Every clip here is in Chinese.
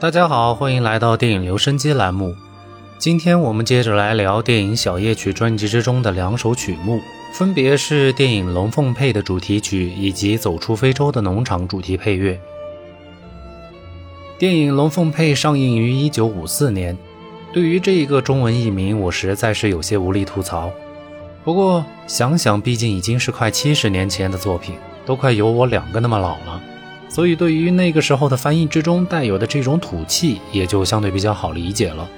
大家好，欢迎来到电影留声机栏目。今天我们接着来聊电影《小夜曲》专辑之中的两首曲目，分别是电影《龙凤配》的主题曲以及《走出非洲的农场》主题配乐。电影《龙凤配》上映于1954年，对于这一个中文译名，我实在是有些无力吐槽。不过想想，毕竟已经是快七十年前的作品，都快有我两个那么老了。所以，对于那个时候的翻译之中带有的这种土气，也就相对比较好理解了。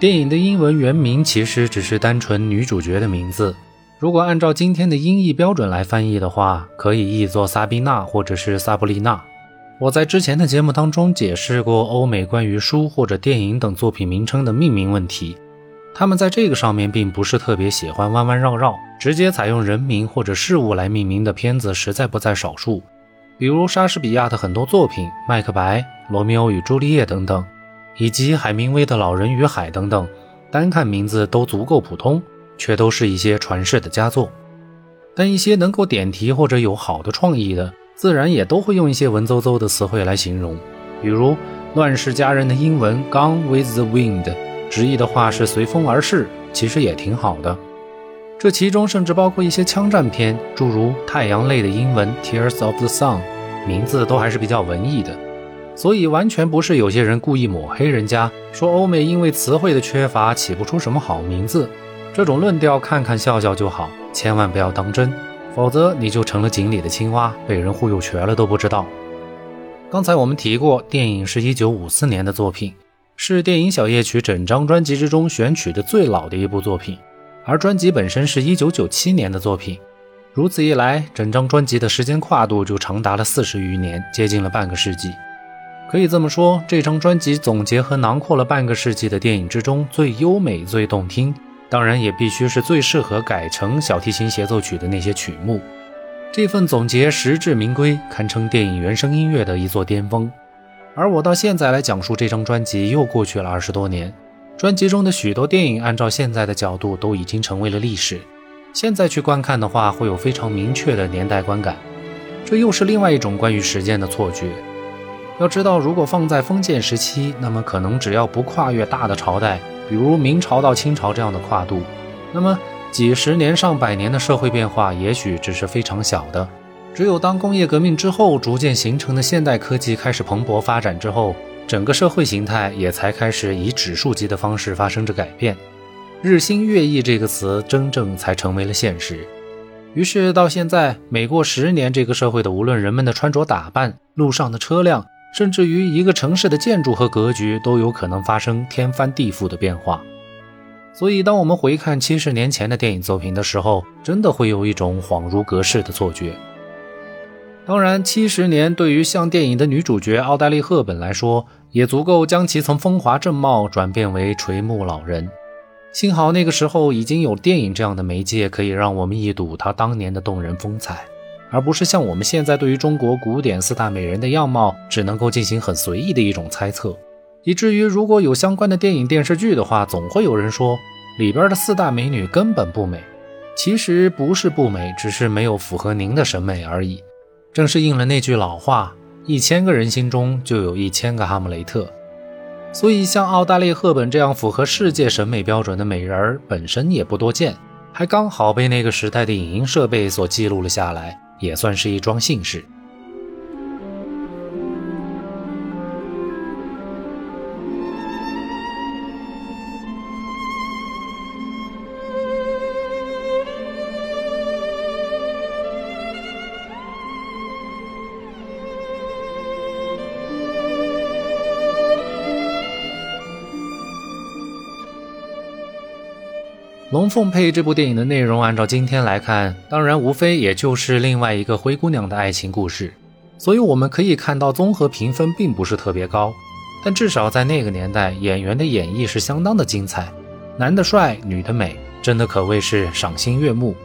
电影的英文原名其实只是单纯女主角的名字，如果按照今天的音译标准来翻译的话，可以译作萨宾娜或者是萨布丽娜。我在之前的节目当中解释过欧美关于书或者电影等作品名称的命名问题，他们在这个上面并不是特别喜欢弯弯绕绕，直接采用人名或者事物来命名的片子实在不在少数。比如莎士比亚的很多作品，《麦克白》《罗密欧与朱丽叶》等等，以及海明威的《老人与海》等等，单看名字都足够普通，却都是一些传世的佳作。但一些能够点题或者有好的创意的，自然也都会用一些文绉绉的词汇来形容。比如《乱世佳人》的英文《Gone with the Wind》，直译的话是“随风而逝”，其实也挺好的。这其中甚至包括一些枪战片，诸如《太阳泪》的英文 Tears of the Sun，名字都还是比较文艺的，所以完全不是有些人故意抹黑人家，说欧美因为词汇的缺乏起不出什么好名字。这种论调看看笑笑就好，千万不要当真，否则你就成了井里的青蛙，被人忽悠瘸了都不知道。刚才我们提过，电影是一九五四年的作品，是电影《小夜曲》整张专辑之中选取的最老的一部作品。而专辑本身是一九九七年的作品，如此一来，整张专辑的时间跨度就长达了四十余年，接近了半个世纪。可以这么说，这张专辑总结和囊括了半个世纪的电影之中最优美、最动听，当然也必须是最适合改成小提琴协奏曲的那些曲目。这份总结实至名归，堪称电影原声音乐的一座巅峰。而我到现在来讲述这张专辑，又过去了二十多年。专辑中的许多电影，按照现在的角度都已经成为了历史。现在去观看的话，会有非常明确的年代观感。这又是另外一种关于时间的错觉。要知道，如果放在封建时期，那么可能只要不跨越大的朝代，比如明朝到清朝这样的跨度，那么几十年、上百年的社会变化，也许只是非常小的。只有当工业革命之后，逐渐形成的现代科技开始蓬勃发展之后。整个社会形态也才开始以指数级的方式发生着改变，日新月异这个词真正才成为了现实。于是到现在，每过十年，这个社会的无论人们的穿着打扮、路上的车辆，甚至于一个城市的建筑和格局，都有可能发生天翻地覆的变化。所以，当我们回看七十年前的电影作品的时候，真的会有一种恍如隔世的错觉。当然，七十年对于像电影的女主角奥黛丽·赫本来说，也足够将其从风华正茂转变为垂暮老人。幸好那个时候已经有电影这样的媒介，可以让我们一睹她当年的动人风采，而不是像我们现在对于中国古典四大美人的样貌，只能够进行很随意的一种猜测。以至于如果有相关的电影电视剧的话，总会有人说里边的四大美女根本不美。其实不是不美，只是没有符合您的审美而已。正是应了那句老话：“一千个人心中就有一千个哈姆雷特。”所以，像奥黛丽·赫本这样符合世界审美标准的美人儿本身也不多见，还刚好被那个时代的影音设备所记录了下来，也算是一桩幸事。《龙凤配》这部电影的内容，按照今天来看，当然无非也就是另外一个灰姑娘的爱情故事。所以我们可以看到，综合评分并不是特别高，但至少在那个年代，演员的演绎是相当的精彩，男的帅，女的美，真的可谓是赏心悦目。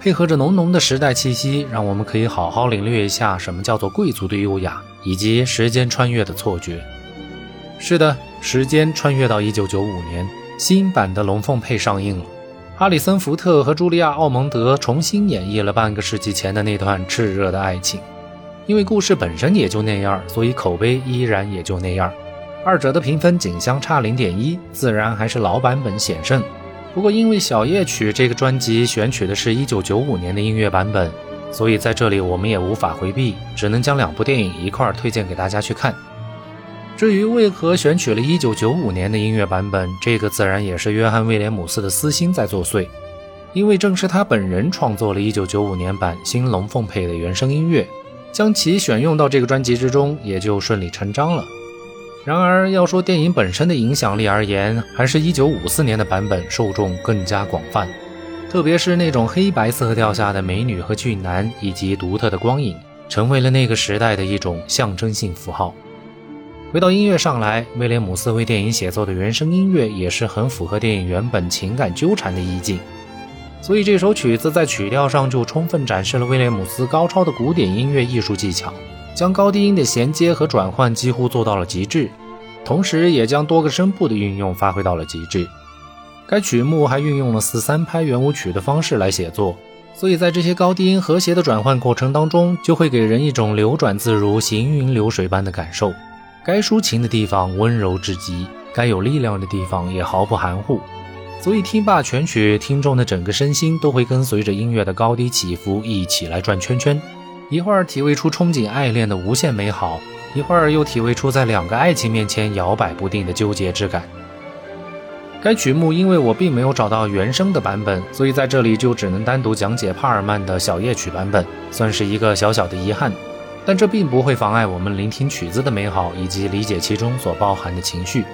配合着浓浓的时代气息，让我们可以好好领略一下什么叫做贵族的优雅，以及时间穿越的错觉。是的，时间穿越到一九九五年，新版的《龙凤配》上映了。哈里森·福特和茱莉亚·奥蒙德重新演绎了半个世纪前的那段炽热的爱情，因为故事本身也就那样，所以口碑依然也就那样。二者的评分仅相差零点一，自然还是老版本险胜。不过因为《小夜曲》这个专辑选取的是一九九五年的音乐版本，所以在这里我们也无法回避，只能将两部电影一块儿推荐给大家去看。至于为何选取了一九九五年的音乐版本，这个自然也是约翰·威廉姆斯的私心在作祟，因为正是他本人创作了一九九五年版《新龙凤配》的原声音乐，将其选用到这个专辑之中，也就顺理成章了。然而，要说电影本身的影响力而言，还是一九五四年的版本受众更加广泛。特别是那种黑白色调下的美女和俊男，以及独特的光影，成为了那个时代的一种象征性符号。回到音乐上来，威廉姆斯为电影写作的原声音乐也是很符合电影原本情感纠缠的意境。所以这首曲子在曲调上就充分展示了威廉姆斯高超的古典音乐艺术技巧。将高低音的衔接和转换几乎做到了极致，同时也将多个声部的运用发挥到了极致。该曲目还运用了四三拍圆舞曲的方式来写作，所以在这些高低音和谐的转换过程当中，就会给人一种流转自如、行云流水般的感受。该抒情的地方温柔至极，该有力量的地方也毫不含糊。所以听罢全曲，听众的整个身心都会跟随着音乐的高低起伏一起来转圈圈。一会儿体味出憧憬爱恋的无限美好，一会儿又体味出在两个爱情面前摇摆不定的纠结之感。该曲目因为我并没有找到原声的版本，所以在这里就只能单独讲解帕尔曼的小夜曲版本，算是一个小小的遗憾。但这并不会妨碍我们聆听曲子的美好以及理解其中所包含的情绪。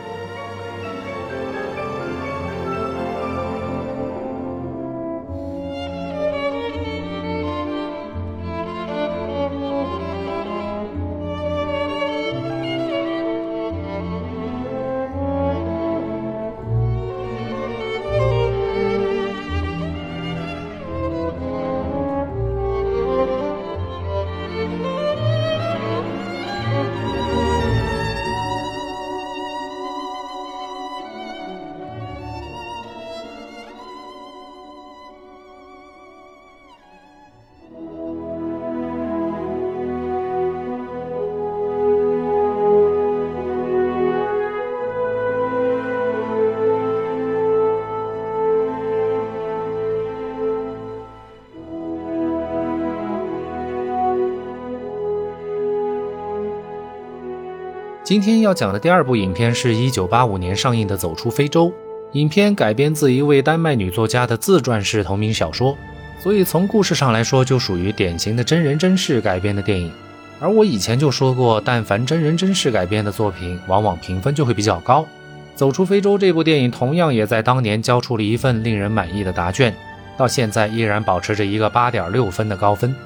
今天要讲的第二部影片是一九八五年上映的《走出非洲》。影片改编自一位丹麦女作家的自传式同名小说，所以从故事上来说，就属于典型的真人真事改编的电影。而我以前就说过，但凡真人真事改编的作品，往往评分就会比较高。《走出非洲》这部电影同样也在当年交出了一份令人满意的答卷，到现在依然保持着一个八点六分的高分。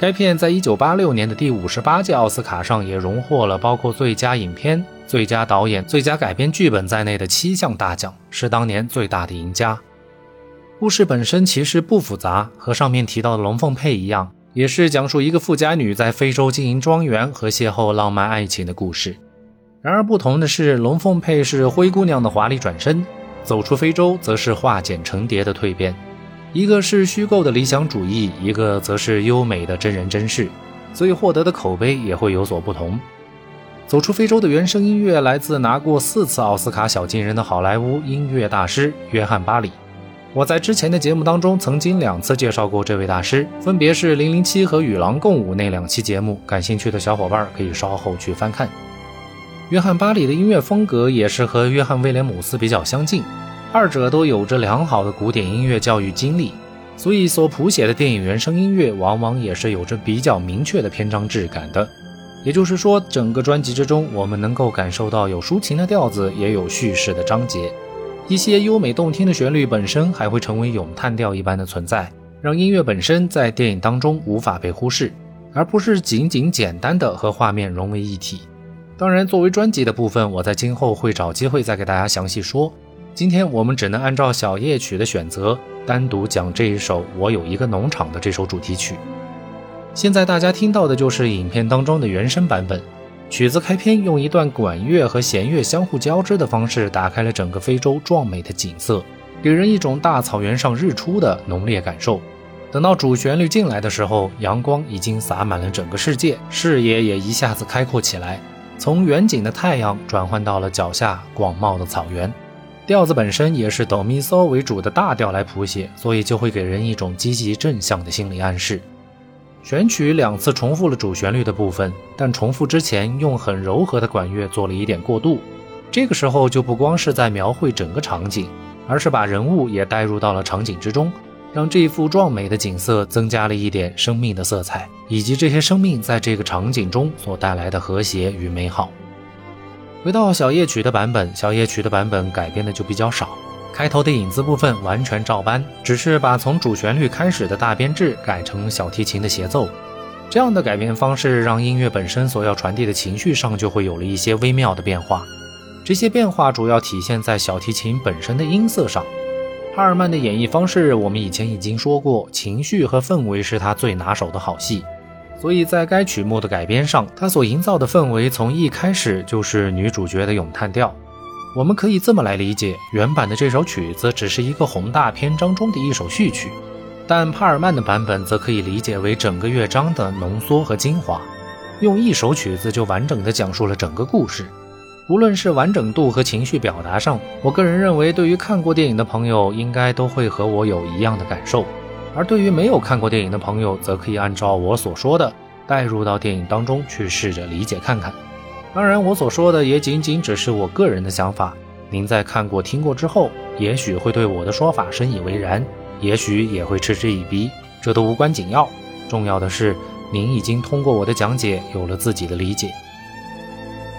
该片在一九八六年的第五十八届奥斯卡上也荣获了包括最佳影片、最佳导演、最佳改编剧本在内的七项大奖，是当年最大的赢家。故事本身其实不复杂，和上面提到的《龙凤配》一样，也是讲述一个富家女在非洲经营庄园和邂逅浪漫爱情的故事。然而不同的是，《龙凤配》是灰姑娘的华丽转身，走出非洲则是化茧成蝶的蜕变。一个是虚构的理想主义，一个则是优美的真人真事，所以获得的口碑也会有所不同。走出非洲的原声音乐来自拿过四次奥斯卡小金人的好莱坞音乐大师约翰巴里。我在之前的节目当中曾经两次介绍过这位大师，分别是《零零七》和《与狼共舞》那两期节目，感兴趣的小伙伴可以稍后去翻看。约翰巴里的音乐风格也是和约翰威廉姆斯比较相近。二者都有着良好的古典音乐教育经历，所以所谱写的电影原声音乐往往也是有着比较明确的篇章质感的。也就是说，整个专辑之中，我们能够感受到有抒情的调子，也有叙事的章节。一些优美动听的旋律本身还会成为咏叹调一般的存在，让音乐本身在电影当中无法被忽视，而不是仅仅简单的和画面融为一体。当然，作为专辑的部分，我在今后会找机会再给大家详细说。今天我们只能按照小夜曲的选择，单独讲这一首《我有一个农场》的这首主题曲。现在大家听到的就是影片当中的原声版本。曲子开篇用一段管乐和弦乐相互交织的方式，打开了整个非洲壮美的景色，给人一种大草原上日出的浓烈感受。等到主旋律进来的时候，阳光已经洒满了整个世界，视野也一下子开阔起来。从远景的太阳转换到了脚下广袤的草原。调子本身也是哆咪嗦为主的大调来谱写，所以就会给人一种积极正向的心理暗示。选曲两次重复了主旋律的部分，但重复之前用很柔和的管乐做了一点过渡。这个时候就不光是在描绘整个场景，而是把人物也带入到了场景之中，让这幅壮美的景色增加了一点生命的色彩，以及这些生命在这个场景中所带来的和谐与美好。回到小夜曲的版本，小夜曲的版本改编的就比较少。开头的影子部分完全照搬，只是把从主旋律开始的大编制改成小提琴的协奏。这样的改编方式让音乐本身所要传递的情绪上就会有了一些微妙的变化。这些变化主要体现在小提琴本身的音色上。帕尔曼的演绎方式，我们以前已经说过，情绪和氛围是他最拿手的好戏。所以在该曲目的改编上，它所营造的氛围从一开始就是女主角的咏叹调。我们可以这么来理解，原版的这首曲子只是一个宏大篇章中的一首序曲，但帕尔曼的版本则可以理解为整个乐章的浓缩和精华，用一首曲子就完整的讲述了整个故事。无论是完整度和情绪表达上，我个人认为，对于看过电影的朋友，应该都会和我有一样的感受；而对于没有看过电影的朋友，则可以按照我所说的，带入到电影当中去试着理解看看。当然，我所说的也仅仅只是我个人的想法。您在看过、听过之后，也许会对我的说法深以为然，也许也会嗤之以鼻，这都无关紧要。重要的是，您已经通过我的讲解有了自己的理解。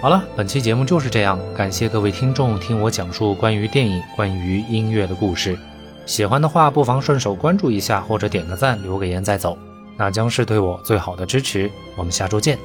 好了，本期节目就是这样，感谢各位听众听我讲述关于电影、关于音乐的故事。喜欢的话，不妨顺手关注一下，或者点个赞、留个言再走，那将是对我最好的支持。我们下周见。